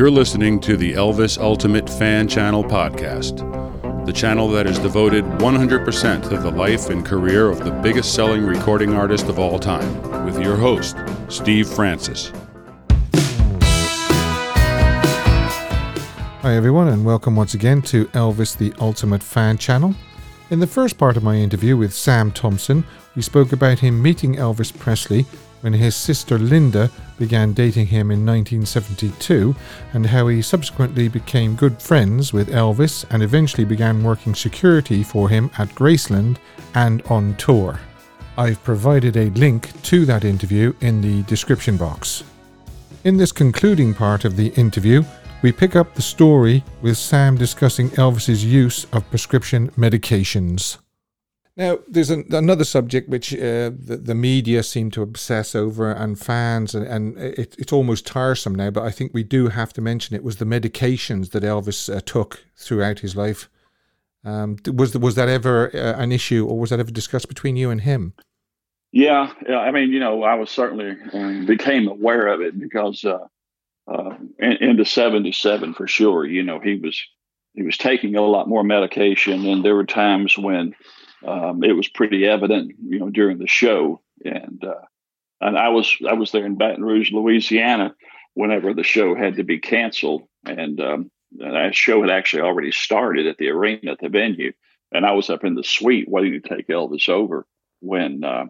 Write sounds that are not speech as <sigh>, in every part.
You're listening to the Elvis Ultimate Fan Channel podcast, the channel that is devoted 100% to the life and career of the biggest selling recording artist of all time, with your host, Steve Francis. Hi, everyone, and welcome once again to Elvis the Ultimate Fan Channel. In the first part of my interview with Sam Thompson, we spoke about him meeting Elvis Presley when his sister Linda began dating him in 1972 and how he subsequently became good friends with Elvis and eventually began working security for him at Graceland and on tour. I've provided a link to that interview in the description box. In this concluding part of the interview, we pick up the story with Sam discussing Elvis's use of prescription medications. Now, there's an, another subject which uh, the, the, media seem to obsess over, and fans, and, and it, it's almost tiresome now. But I think we do have to mention it was the medications that Elvis uh, took throughout his life. Um, was was that ever uh, an issue, or was that ever discussed between you and him? Yeah, yeah. I mean, you know, I was certainly um, became aware of it because uh, uh, in, into '77 for sure. You know, he was he was taking a lot more medication, and there were times when um, it was pretty evident, you know, during the show. And uh, and I was I was there in Baton Rouge, Louisiana, whenever the show had to be canceled, and um, that show had actually already started at the arena at the venue, and I was up in the suite waiting to take Elvis over when uh,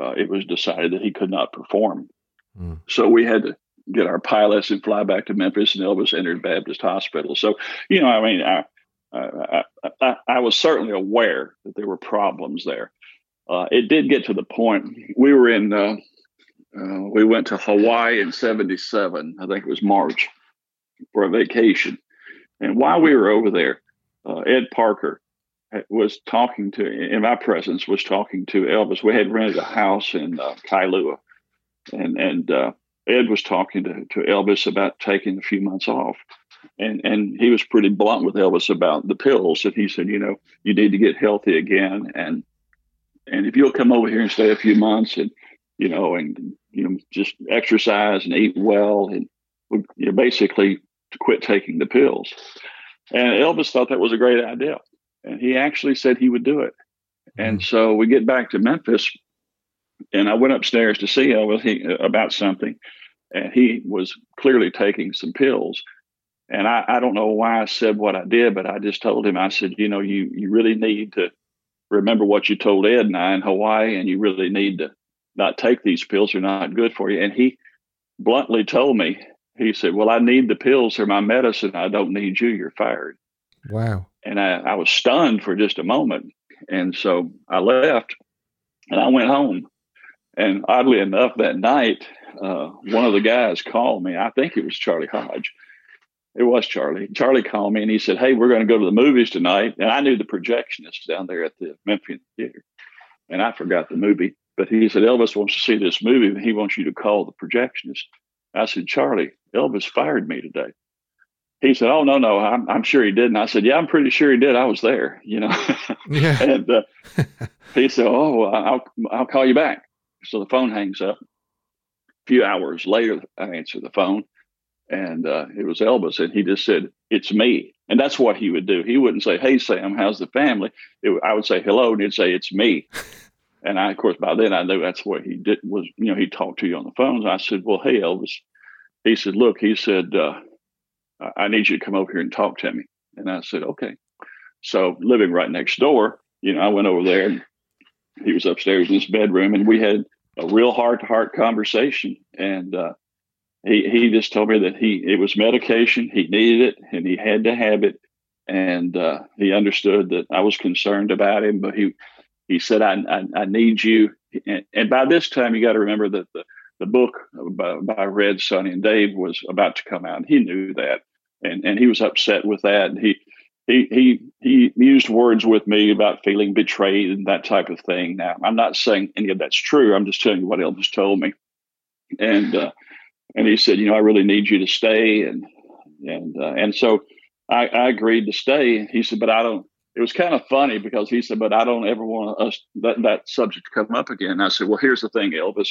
uh, it was decided that he could not perform. Mm. So we had to get our pilots and fly back to Memphis, and Elvis entered Baptist Hospital. So you know, I mean, I, I, I, I, was certainly aware that there were problems there. Uh, it did get to the point we were in. Uh, uh, we went to Hawaii in '77. I think it was March for a vacation, and while we were over there, uh, Ed Parker was talking to, in my presence, was talking to Elvis. We had rented a house in uh, Kailua, and and uh, Ed was talking to, to Elvis about taking a few months off and and he was pretty blunt with Elvis about the pills. And he said, you know, you need to get healthy again, and and if you'll come over here and stay a few months, and you know, and you know, just exercise and eat well, and you know, basically quit taking the pills. And Elvis thought that was a great idea, and he actually said he would do it. And mm-hmm. so we get back to Memphis, and I went upstairs to see Elvis about something, and he was clearly taking some pills and I, I don't know why I said what I did, but I just told him, I said, you know, you, you really need to remember what you told Ed and I in Hawaii, and you really need to not take these pills. They're not good for you. And he bluntly told me, he said, well, I need the pills. They're my medicine. I don't need you. You're fired. Wow. And I, I was stunned for just a moment. And so I left and I went home. And oddly enough, that night, uh, one of the guys called me. I think it was Charlie Hodge it was Charlie. Charlie called me and he said, Hey, we're going to go to the movies tonight. And I knew the projectionist down there at the Memphis Theater. And I forgot the movie. But he said, Elvis wants to see this movie and he wants you to call the projectionist. I said, Charlie, Elvis fired me today. He said, Oh, no, no, I'm, I'm sure he didn't. I said, Yeah, I'm pretty sure he did. I was there, you know. <laughs> Yeah. and uh, <laughs> he said, Oh, I'll, I'll call you back. So the phone hangs up. A few hours later, I answer the phone and uh, it was Elvis, and he just said, "It's me," and that's what he would do. He wouldn't say, "Hey Sam, how's the family?" It, I would say, "Hello," and he'd say, "It's me." <laughs> and I, of course, by then I knew that's what he did. Was you know he talked to you on the phone. I said, "Well, hey Elvis," he said, "Look," he said, uh, "I need you to come over here and talk to me." And I said, "Okay." So living right next door, you know, I went over there. and He was upstairs in his bedroom, and we had a real heart to heart conversation. And uh, he he just told me that he it was medication he needed it and he had to have it and uh, he understood that I was concerned about him but he he said I I, I need you and, and, by this time you got to remember that the the book by, by Red Sonny and Dave was about to come out he knew that and and he was upset with that and he he he he used words with me about feeling betrayed and that type of thing. Now, I'm not saying any of that's true. I'm just telling you what Elvis told me. And uh, and he said, you know, I really need you to stay, and and uh, and so I, I agreed to stay. He said, but I don't. It was kind of funny because he said, but I don't ever want us that that subject to come up again. I said, well, here's the thing, Elvis.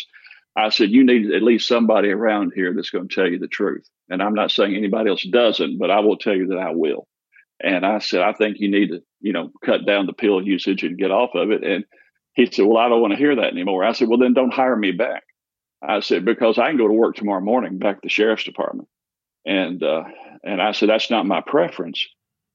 I said, you need at least somebody around here that's going to tell you the truth. And I'm not saying anybody else doesn't, but I will tell you that I will. And I said, I think you need to, you know, cut down the pill usage and get off of it. And he said, Well, I don't want to hear that anymore. I said, Well, then don't hire me back. I said, Because I can go to work tomorrow morning back to the sheriff's department. And uh, and I said, That's not my preference.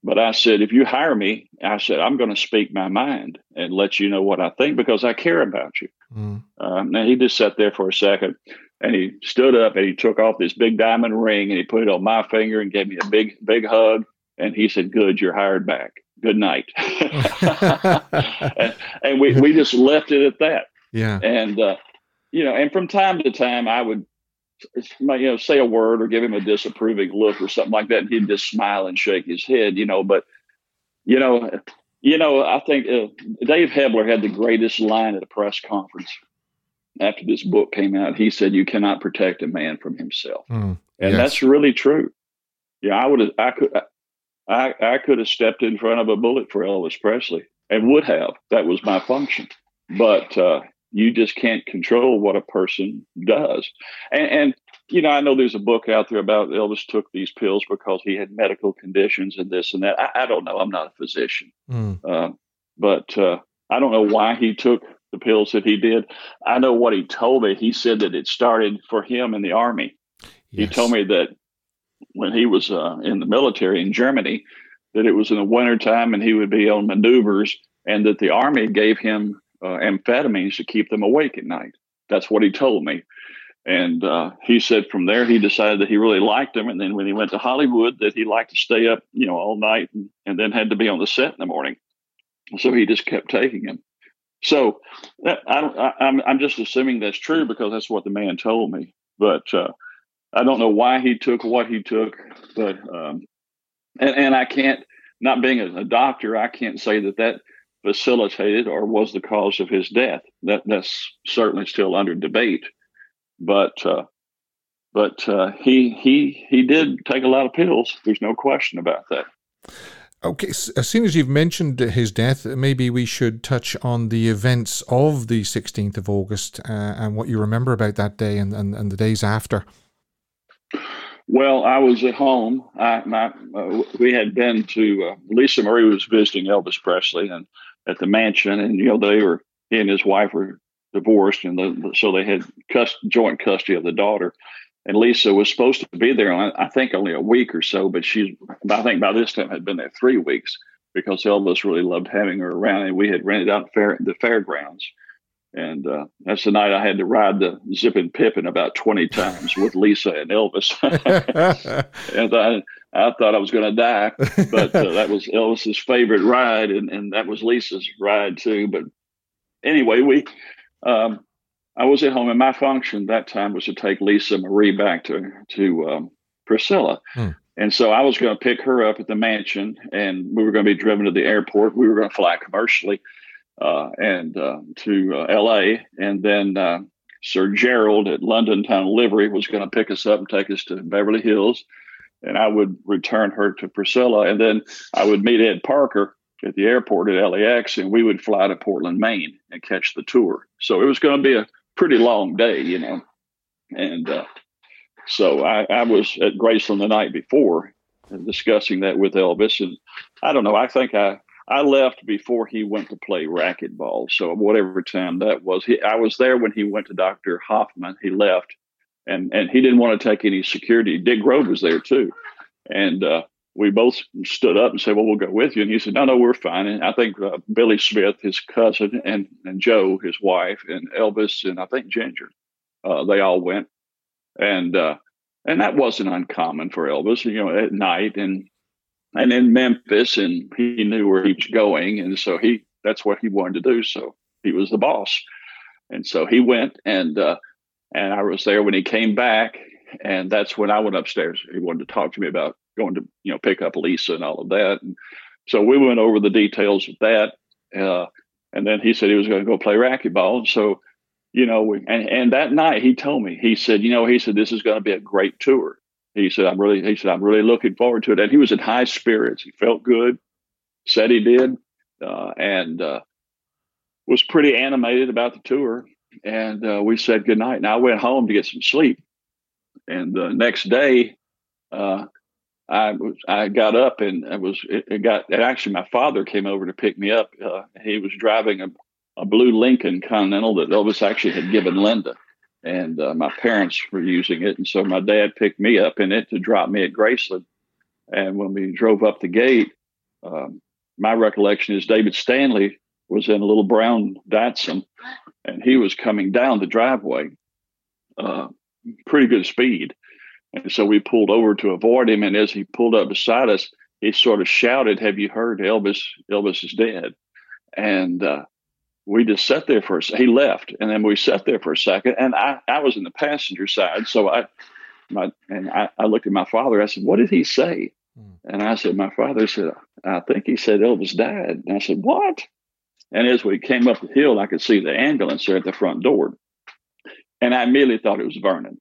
But I said, if you hire me, I said, I'm going to speak my mind and let you know what I think because I care about you. Mm. Um, now, he just sat there for a second and he stood up and he took off this big diamond ring and he put it on my finger and gave me a big, big hug. And he said, Good, you're hired back. Good night. <laughs> <laughs> and, and, we, we just left it at that. Yeah. And, uh, you know, and from time to time, I would you know, say a word or give him a disapproving look or something like that, and he'd just smile and shake his head, you know. But you know, you know, I think uh, Dave Hebler had the greatest line at a press conference after this book came out. He said, "You cannot protect a man from himself," mm, and yes. that's really true. Yeah, I would have, I could, I, I could have stepped in front of a bullet for Elvis Presley and would have. That was my function. But uh, you just can't control what a person does. And, and, you know, I know there's a book out there about Elvis took these pills because he had medical conditions and this and that. I, I don't know. I'm not a physician. Mm. Uh, but uh, I don't know why he took the pills that he did. I know what he told me. He said that it started for him in the army. Yes. He told me that when he was uh, in the military in Germany, that it was in the wintertime and he would be on maneuvers and that the army gave him uh, amphetamines to keep them awake at night. That's what he told me. And uh, he said from there he decided that he really liked them. And then when he went to Hollywood, that he liked to stay up, you know, all night and, and then had to be on the set in the morning. So he just kept taking them. So that, I I, I'm, I'm just assuming that's true because that's what the man told me. But uh, I don't know why he took what he took. But um, and, and I can't, not being a, a doctor, I can't say that that facilitated or was the cause of his death. That that's certainly still under debate, but uh, but uh, he he he did take a lot of pills. There's no question about that. Okay, as soon as you've mentioned his death, maybe we should touch on the events of the 16th of August uh, and what you remember about that day and, and, and the days after. Well, I was at home. I, my, uh, we had been to uh, Lisa Marie was visiting Elvis Presley, and at the mansion, and you know they were he and his wife were divorced, and the, so they had cust- joint custody of the daughter. And Lisa was supposed to be there, I think, only a week or so, but she's I think by this time had been there three weeks because Elvis really loved having her around, and we had rented out fair, the fairgrounds. And uh, that's the night I had to ride the Zippin Pippin about 20 times with Lisa and Elvis. <laughs> and I, I thought I was going to die, but uh, that was Elvis's favorite ride, and, and that was Lisa's ride too. But anyway, we, um, I was at home, and my function that time was to take Lisa Marie back to to um, Priscilla, hmm. and so I was going to pick her up at the mansion, and we were going to be driven to the airport. We were going to fly commercially, uh, and uh, to uh, L.A., and then. Uh, Sir Gerald at London Town Livery was going to pick us up and take us to Beverly Hills and I would return her to Priscilla, and then I would meet Ed Parker at the airport at LAX, and we would fly to Portland, Maine, and catch the tour. So it was going to be a pretty long day, you know, and uh, so I, I, was at Graceland the night before discussing that with Elvis, and I don't know. I think I I left before he went to play racquetball. So whatever time that was, he, I was there when he went to Doctor Hofman. He left and and he didn't want to take any security. Dick Grob was there too, and uh, we both stood up and said, "Well, we'll go with you." And he said, "No, no, we're fine." And I think uh, Billy Smith, his cousin, and and Jo, his wife, and Elvis, and I think Ginger, uh, they all went, and uh, and that wasn't uncommon for Elvis, you know, at night and and in Memphis, and he knew where he was going, and so he that's what he wanted to do. So he was the boss, and so he went and uh, and I was there when he came back, and that's when I went upstairs. He wanted to talk to me about going to you know pick up Lisa and all of that. And so we went over the details of that, uh, and then he said he was going to go play racquetball. And so you know, we, and and that night he told me he said, you know, he said this is going to be a great tour. He said I'm really he said I'm really looking forward to it, and he was in high spirits. He felt good, said he did, uh, and uh, was pretty animated about the tour and uh, we said goodnight. And I went home to get some sleep. And the next day, uh, I was I got up and it was it, it got and actually my father came over to pick me up. Uh, he was driving a, a blue Lincoln Continental that Elvis actually had given Linda, and uh, my parents were using it, and so my dad picked me up in it to drop me at Graceland. And when we drove up the gate, um, my recollection is David Stanley was in a little brown Datsun, and he was coming down the driveway, uh, pretty good speed and so we pulled over to avoid him. And as he pulled up beside us, he sort of shouted, Have you heard Elvis? Elvis is dead. And uh, we just sat there for a He left. And then we sat there for a second. And I, I was in the passenger side. So I, my, and I, I looked at my father. I said, What did he say? Hmm. And I said, My father said, I think he said Elvis died. And I said, What? And as we came up the hill, I could see the ambulance there at the front door. And I immediately thought it was Vernon.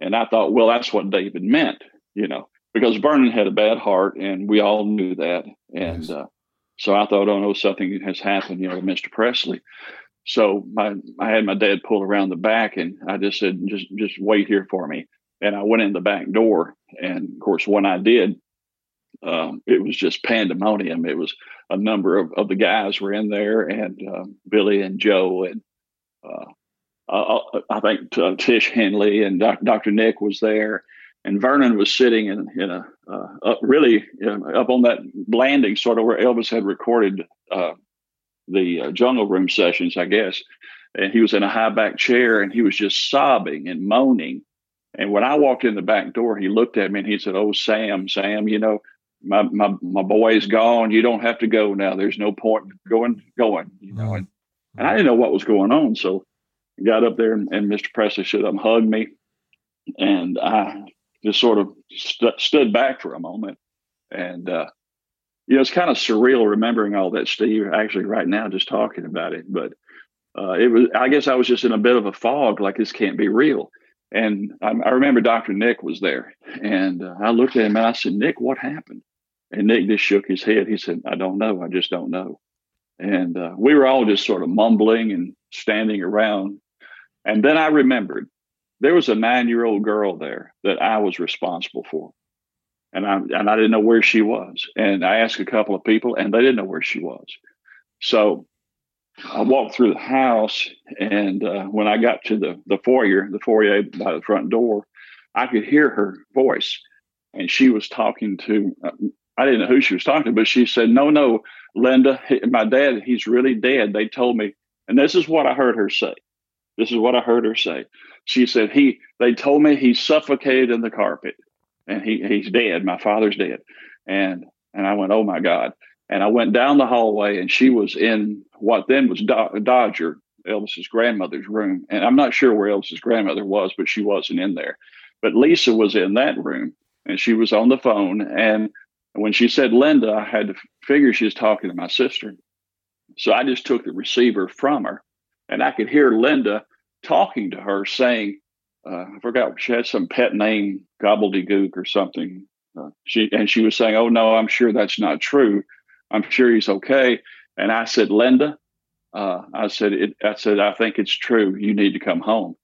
And I thought, well, that's what David meant, you know, because Vernon had a bad heart and we all knew that. And uh, so I thought, oh no, something has happened, you know, to Mr. Presley. So my, I had my dad pull around the back and I just said, just, just wait here for me. And I went in the back door. And of course, when I did, um, it was just pandemonium. It was a number of, of the guys were in there and uh, Billy and Joe and uh, uh, I think uh, Tish Henley and Dr. Nick was there, and Vernon was sitting in, in a uh, up really up on that landing, sort of where Elvis had recorded uh, the uh, Jungle Room sessions, I guess. And he was in a high back chair, and he was just sobbing and moaning. And when I walked in the back door, he looked at me and he said, "Oh, Sam, Sam, you know." My, my my boy's gone. You don't have to go now. There's no point going going. You know, and, and I didn't know what was going on. So I got up there and, and Mr. Presley up and hugged me. And I just sort of st- stood back for a moment. And, uh, you know, it's kind of surreal remembering all that, Steve, actually, right now, just talking about it. But uh, it was, I guess I was just in a bit of a fog, like this can't be real. And I, I remember Dr. Nick was there. And uh, I looked at him and I said, Nick, what happened? And Nick just shook his head. He said, I don't know. I just don't know. And uh, we were all just sort of mumbling and standing around and then I remembered there was a nine year old girl there that I was responsible for. And I, and I didn't know where she was. And I asked a couple of people, and they didn't know where she was. So I walked through the house, and uh, when I got to the, the foyer, the foyer by the front door, I could hear her voice. And she was talking to, uh, I didn't know who she was talking to, but she said, No, no, Linda, my dad, he's really dead. They told me. And this is what I heard her say this is what I heard her say. She said, He they told me he suffocated in the carpet and he, he's dead. My father's dead. And and I went, Oh my God. And I went down the hallway and she was in what then was Do- Dodger, Elvis's grandmother's room. And I'm not sure where Elvis's grandmother was, but she wasn't in there. But Lisa was in that room and she was on the phone. And when she said Linda, I had to figure she was talking to my sister. So I just took the receiver from her and I could hear Linda talking to her saying, uh, I forgot she had some pet name, gobbledygook or something. Uh, she and she was saying, "Oh no, I'm sure that's not true. I'm sure he's okay." And I said, "Linda," uh, I said, it, "I said I think it's true. You need to come home."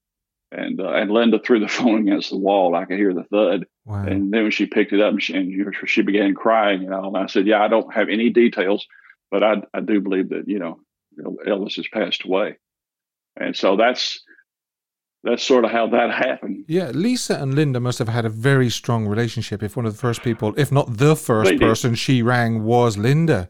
And uh, and Linda threw the <laughs> phone against the wall. I could hear the thud. Wow. And then when she picked it up and she, and she began crying, you know, and I said, "Yeah, I don't have any details, but I I do believe that you know Elvis has passed away." And so that's that's sort of how that happened. Yeah, Lisa and Linda must have had a very strong relationship. If one of the first people, if not the first person she rang was Linda.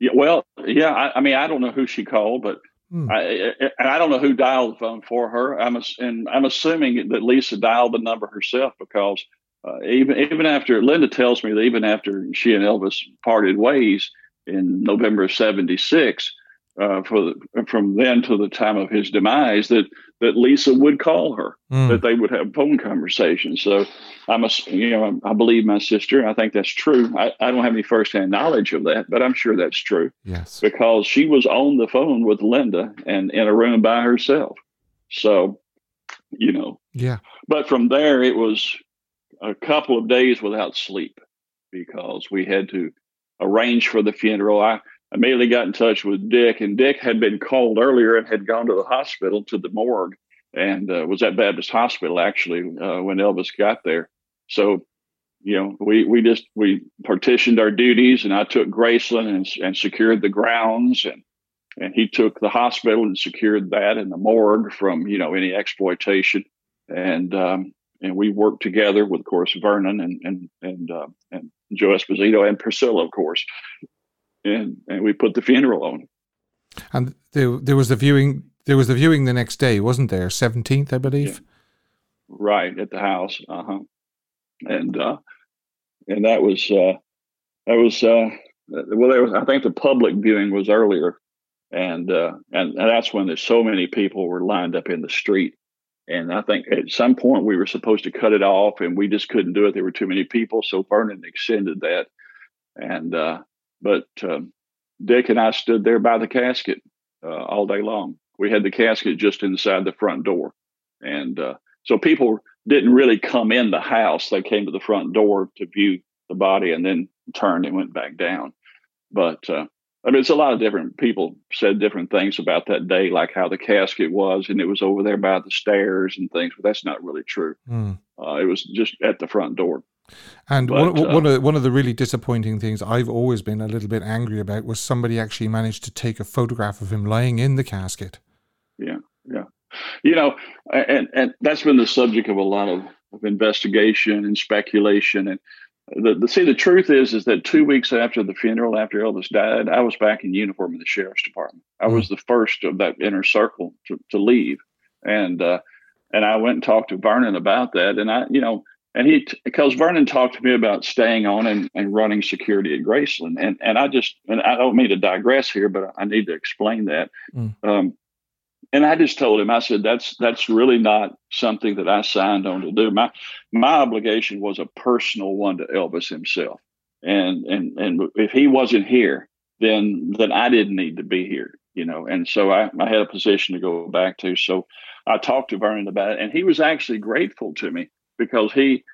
Yeah, well, yeah. I, I mean, I don't know who she called, but hmm. I, and I don't know who dialed the phone for her. I'm and I'm assuming that Lisa dialed the number herself because uh, even even after Linda tells me that even after she and Elvis parted ways in November of '76 uh, for the, from then to the time of his demise that that Lisa would call her, mm. that they would have phone conversations. So I'm a, you know, I believe my sister. I think that's true. I, I don't have any firsthand knowledge of that, but I'm sure that's true. Yes, because she was on the phone with Linda and in a room by herself. So, you know, yeah. But from there, it was a couple of days without sleep because we had to arrange for the funeral. I immediately got in touch with Dick, and Dick had been called earlier and had gone to the hospital to the morgue and uh, was at Baptist Hospital actually uh, when Elvis got there. So, you know, we we just we partitioned our duties, and I took Graceland and, and secured the grounds, and and he took the hospital and secured that and the morgue from you know any exploitation, and um, and we worked together with, of course, Vernon and and and uh, and Joe Esposito and Priscilla, of course, and and we put the funeral on. And there, there was the viewing. There was the viewing the next day, wasn't there? Seventeenth, I believe. Yeah. Right at the house. Uh huh. And uh, and that was uh, that was uh, well. There was, I think the public viewing was earlier, and uh, and, and that's when there's so many people were lined up in the street. And I think at some point we were supposed to cut it off, and we just couldn't do it. There were too many people, so Vernon extended that. And uh, but um, Dick and I stood there by the casket uh, all day long. We had the casket just inside the front door, and uh, so people didn't really come in the house. They came to the front door to view the body, and then turned and went back down. But uh, I mean, it's a lot of different people said different things about that day, like how the casket was, and it was over there by the stairs and things. But that's not really true. Mm. Uh, it was just at the front door. And but, one, uh, one, of one of the really disappointing things I've always been a little bit angry about was somebody actually managed to take a photograph of him lying in the casket. Yeah, yeah, you know, and and that's been the subject of a lot of, of investigation and speculation. And the, the see, the truth is, is that two weeks after the funeral, after Elvis died, I was back in uniform in the sheriff's department. I mm. was the first of that inner circle to, to leave, and uh, and I went and talked to Vernon about that, and I, you know and he because Vernon talked to me about staying on and, and running security at Graceland, and and I just and I don't mean to digress here, but I need to explain that. Mm. Um, and I just told him, I said, that's that's really not something that I signed on to do. My my obligation was a personal one to Elvis himself, and and and if he wasn't here, then then I didn't need to be here, you know. And so I, I had a position to go back to. So I talked to Vernon about it, and he was actually grateful to me because he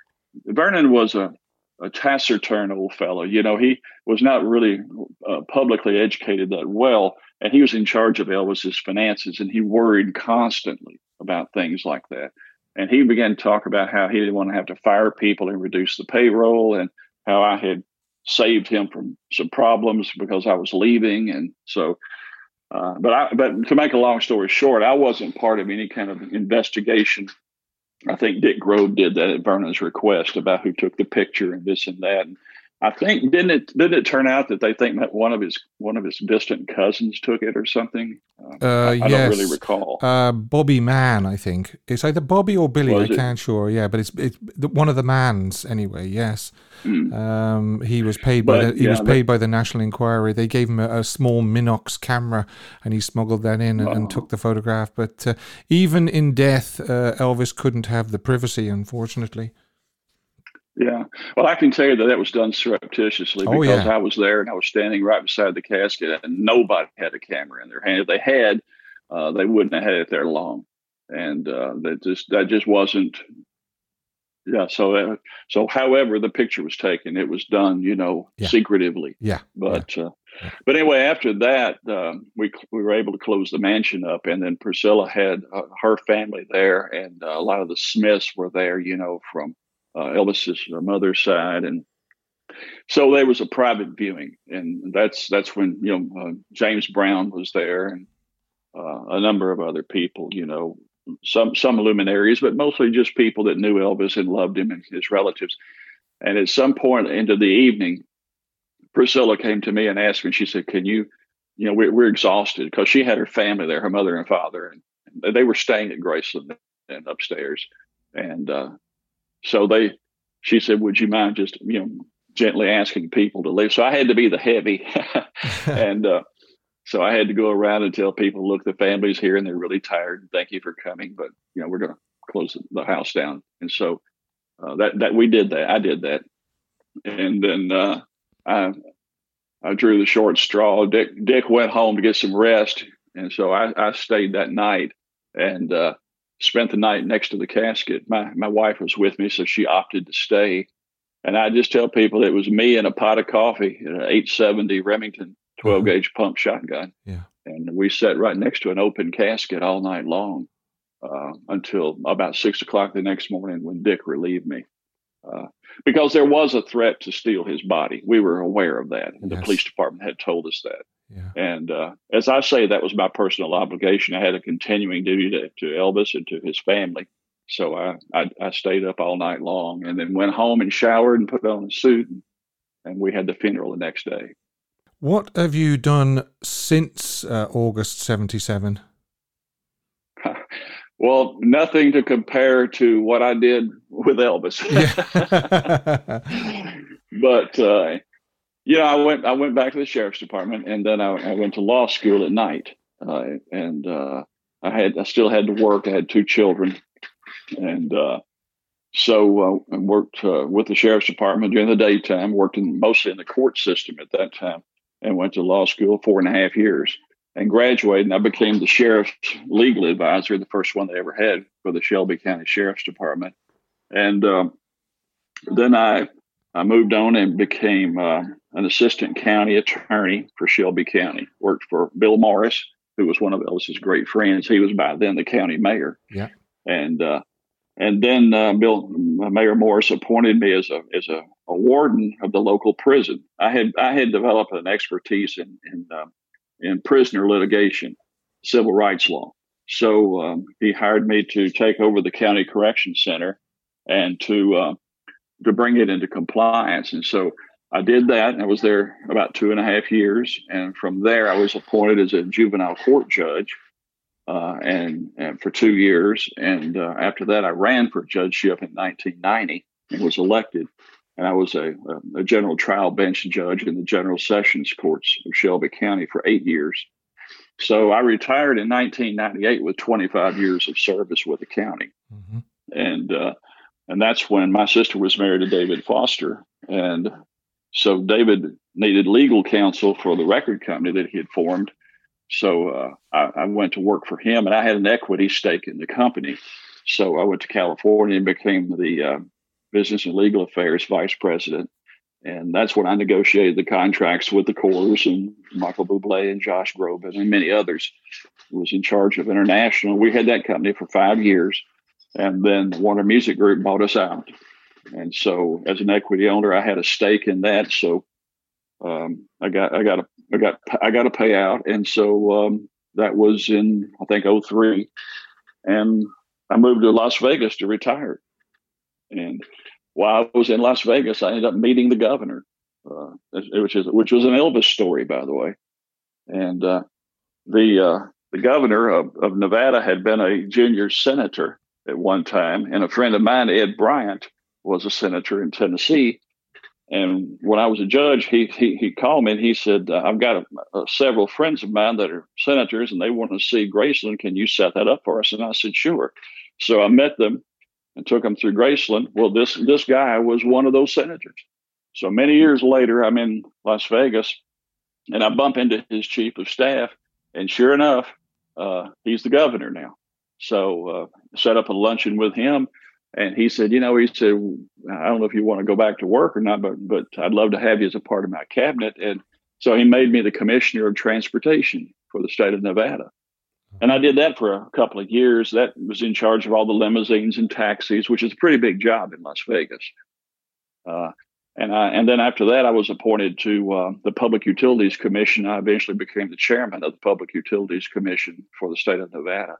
Vernon was a, a taciturn old fellow. You know, he was not really uh, publicly educated that well, and he was in charge of Elvis's finances, and he worried constantly about things like that. And he began to talk about how he didn't want to have to fire people and reduce the payroll, and how I had saved him from some problems because I was leaving, and so. Uh, but I, but to make a long story short, I wasn't part of any kind of investigation I think Dick Grob did that at Vernon's request about who took the picture and this and that. And I think didn't it didn't it turn out that they think that one of his one of his distant cousins took it or something? Uh, uh, I, I yes. don't really recall. Uh, Bobby Mann, I think it's either Bobby or Billy. Was I it? can't sure. Yeah, but it's it's one of the Manns anyway. Yes, mm. um, he was paid by but, the, he yeah, was paid by the National Enquirer. They gave him a, a, small Minox camera, and he smuggled that in and, and took the photograph. But uh, even in death, uh, Elvis couldn't have the privacy, unfortunately. Yeah. Well, I can tell you that that was done surreptitiously oh, because yeah. I was there and I was standing right beside the casket and nobody had a camera in their hand. If they had, uh, they wouldn't have had it there long. And uh, that just that just wasn't. Yeah. So uh, so, however, the picture was taken, it was done, you know, yeah. secretively. Yeah. But yeah. Uh, but anyway, after that, um, we we were able to close the mansion up, and then Priscilla had uh, her family there, and uh, a lot of the Smiths were there, you know, from uh, Elvis's mother's side, and so there was a private viewing, and that's that's when you know uh, James Brown was there, and uh, a number of other people, you know, some some luminaries, but mostly just people that knew Elvis and loved him and his relatives. And at some point into the evening, Priscilla came to me and asked me. She said, "Can you, you know, we're, we're exhausted because she had her family there, her mother and father, and they were staying at Graceland and upstairs, and uh, so they, she said, would you mind just, you know, gently asking people to leave? So I had to be the heavy. <laughs> <laughs> and, uh, so I had to go around and tell people, look, the family's here and they're really tired. Thank you for coming, but you know we're going to close the house down. And so uh, that that we did that. I did that, and then uh, I I drew the short straw. Dick Dick went home to get some rest, and so I, I stayed that night. And uh, spent the night next to the casket. My my wife was with me, so she opted to stay. And I just tell people it was me and a pot of coffee, an 870 Remington 12 gauge pump shotgun. Yeah. And we sat right next to an open casket all night long uh, until about six o'clock the next morning when Dick relieved me. Uh, because there was a threat to steal his body. We were aware of that, and Yes. the police department had told us that. Yeah. And uh, as I say, that was my personal obligation. I had a continuing duty to, to Elvis and to his family. So I, I, I stayed up all night long and then went home and showered and put on a suit. And, and we had the funeral the next day. What have you done since uh, August 77? <laughs> Well, nothing to compare to what I did with Elvis. <laughs> But uh, you know, I went I went back to the sheriff's department, and then I, I went to law school at night, uh, and uh, I had I still had to work. I had two children, and uh, so uh, I worked uh, with the sheriff's department during the daytime. Worked in, mostly in the court system at that time, and went to law school four and a half years. And graduated, and I became the sheriff's legal advisor, the first one they ever had for the Shelby County Sheriff's Department. And um, then I I moved on and became uh, an assistant county attorney for Shelby County. Worked for Bill Morris, who was one of Elvis's great friends. He was by then the county mayor. Yeah. And uh, and then uh, Bill Mayor Morris appointed me as a as a, a warden of the local prison. I had I had developed an expertise in in um, in prisoner litigation, civil rights law. So um, he hired me to take over the county correction center and to uh, to bring it into compliance. And so I did that. I was there about two and a half years, and from there I was appointed as a juvenile court judge, uh, and, and for two years. And uh, after that, I ran for judgeship in 1990 and was elected. And I was a, a general trial bench judge in the general sessions courts of Shelby County for eight years. So I retired in 1998 with 25 years of service with the county hmm and uh, and that's when my sister was married to David Foster, and so David needed legal counsel for the record company that he had formed. So uh, I, I went to work for him, and I had an equity stake in the company. So I went to California and became the uh, business and legal affairs vice president. And that's when I negotiated the contracts with the Corrs and Michael Bublé and Josh Groban and many others. Was in charge of international. We had that company for five years and then the Warner Music Group bought us out. And so, as an equity owner, I had a stake in that. So, um, I got, I got, a, I got, I got a payout, and so um, that was in I think 03. and I moved to Las Vegas to retire. And while I was in Las Vegas, I ended up meeting the governor, uh, which is which was an Elvis story, by the way. And uh, the uh, the governor of, of Nevada had been a junior senator at one time, and a friend of mine, Ed Bryant, was a senator in Tennessee. And when I was a judge, he he, he called me and he said, uh, "I've got a, a, several friends of mine that are senators, and they want to see Graceland. Can you set that up for us?" And I said, "Sure." So I met them and took them through Graceland. Well, this this guy was one of those senators. So many years later, I'm in Las Vegas, and I bump into his chief of staff, and sure enough, uh, he's the governor now. So uh, set up a luncheon with him, and he said, you know, he said, I don't know if you want to go back to work or not, but but I'd love to have you as a part of my cabinet. And so he made me the commissioner of transportation for the state of Nevada. And I did that for a couple of years. That was in charge of all the limousines and taxis, which is a pretty big job in Las Vegas. Uh, and I, and then after that, I was appointed to uh, the Public Utilities Commission. I eventually became the chairman of the Public Utilities Commission for the state of Nevada.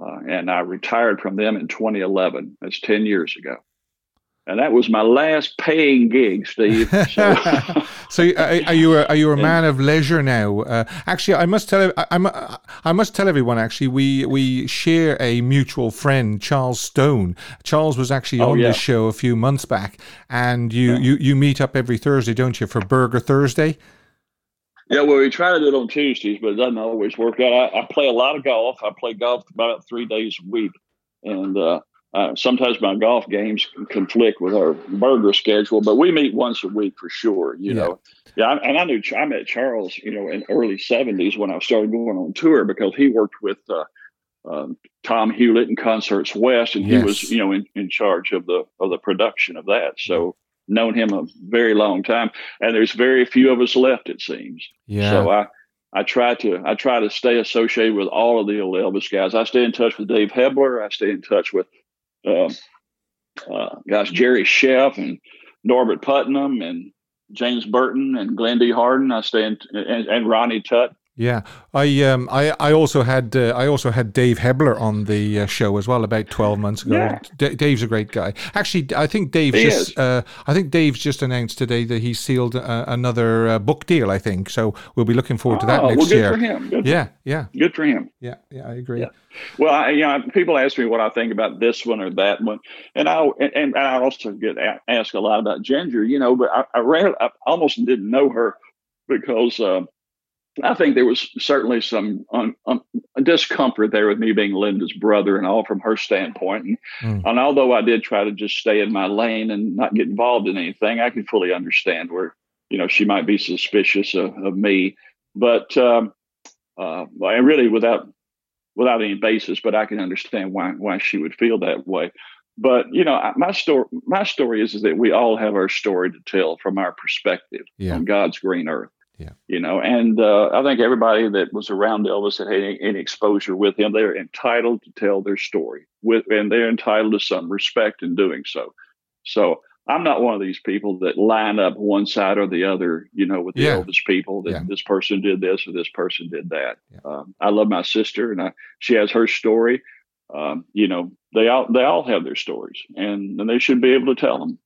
Uh, and I retired from them in 2011. That's 10 years ago. And that was my last paying gig, Steve. <laughs> So, <laughs> so are, are, you a, are you a man of leisure now? Uh, actually, I must tell I, I, I must tell everyone. Actually, we we share a mutual friend, Charles Stone. Charles was actually Oh, on yeah. this show a few months back, and you, you you meet up every Thursday, don't you, for Burger Thursday? Yeah, well, we try to do it on Tuesdays, but it doesn't always work out. I, I play a lot of golf. I play golf about three days a week. And uh, uh, sometimes my golf games conflict with our burger schedule, but we meet once a week for sure. You Yeah. know, yeah. I- And I knew I met Charles, you know, in early '70s when I started going on tour because he worked with uh, um, Tom Hulett and Concerts West, and he was, you know, in, in charge of the of the production of that. So known him a very long time, and there's very few of us left. It seems. Yeah. So I I try to I try to stay associated with all of the old Elvis guys. I stay in touch with Dave Hebler. I stay in touch with uh, uh, guys Jerry Scheff and Norbert Putnam and James Burton and Glen D. Hardin. I stay in and, and Ronnie Tutt. Yeah, I um I, I also had uh, I also had Dave Hebler on the uh, show as well about twelve months ago. Yeah. D- Dave's a great guy. Actually, I think Dave He just uh, I think Dave's just announced today that he sealed uh, another uh, book deal. I think so. We'll be looking forward to that oh, next well, good year. for him. Good, Yeah, yeah, good for him. yeah, yeah. I agree. Yeah. Well, I, you know, people ask me what I think about this one or that one, and I and, and I also get asked a lot about Ginger, you know. But I, I, rarely, I almost didn't know her because uh, I think there was certainly some un, un, discomfort there with me being Linda's brother and all from her standpoint. And, Mm. and although I did try to just stay in my lane and not get involved in anything, I can fully understand where you know she might be suspicious of, of me. But um, uh, I really, without without any basis, but I can understand why why she would feel that way. But you know, my story my story is, is that we all have our story to tell from our perspective Yeah. on God's green earth. Yeah. You know, and uh, I think everybody that was around Elvis that had any, any exposure with him, they're entitled to tell their story with, and they're entitled to some respect in doing so. So I'm not one of these people that line up one side or the other, you know, with the Yeah. Elvis people that Yeah. this person did this or this person did that. Yeah. Um, I love my sister, and I, she has her story. Um, you know, they all they all have their stories, and, and they should be able to tell them.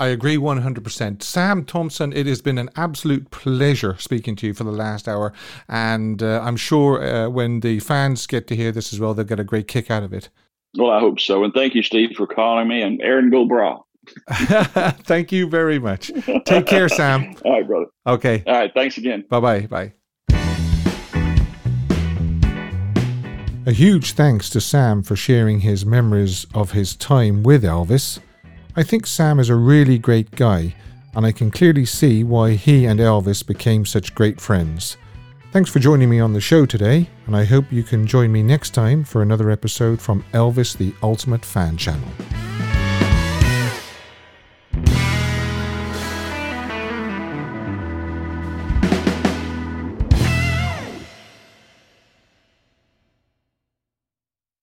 I agree 100%. Sam Thompson, it has been an absolute pleasure speaking to you for the last hour. And uh, I'm sure uh, when the fans get to hear this as well, they'll get a great kick out of it. Well, I hope so, and thank you, Steve, for calling me, and Aaron Bra. <laughs> Thank you very much. Take care, Sam. <laughs> All right, brother. Okay. All right, thanks again. Bye bye. Bye. A huge thanks to Sam for sharing his memories of his time with Elvis. I think Sam is a really great guy, and I can clearly see why he and Elvis became such great friends. Thanks for joining me on the show today, and I hope you can join me next time for another episode from Elvis the Ultimate Fan Channel.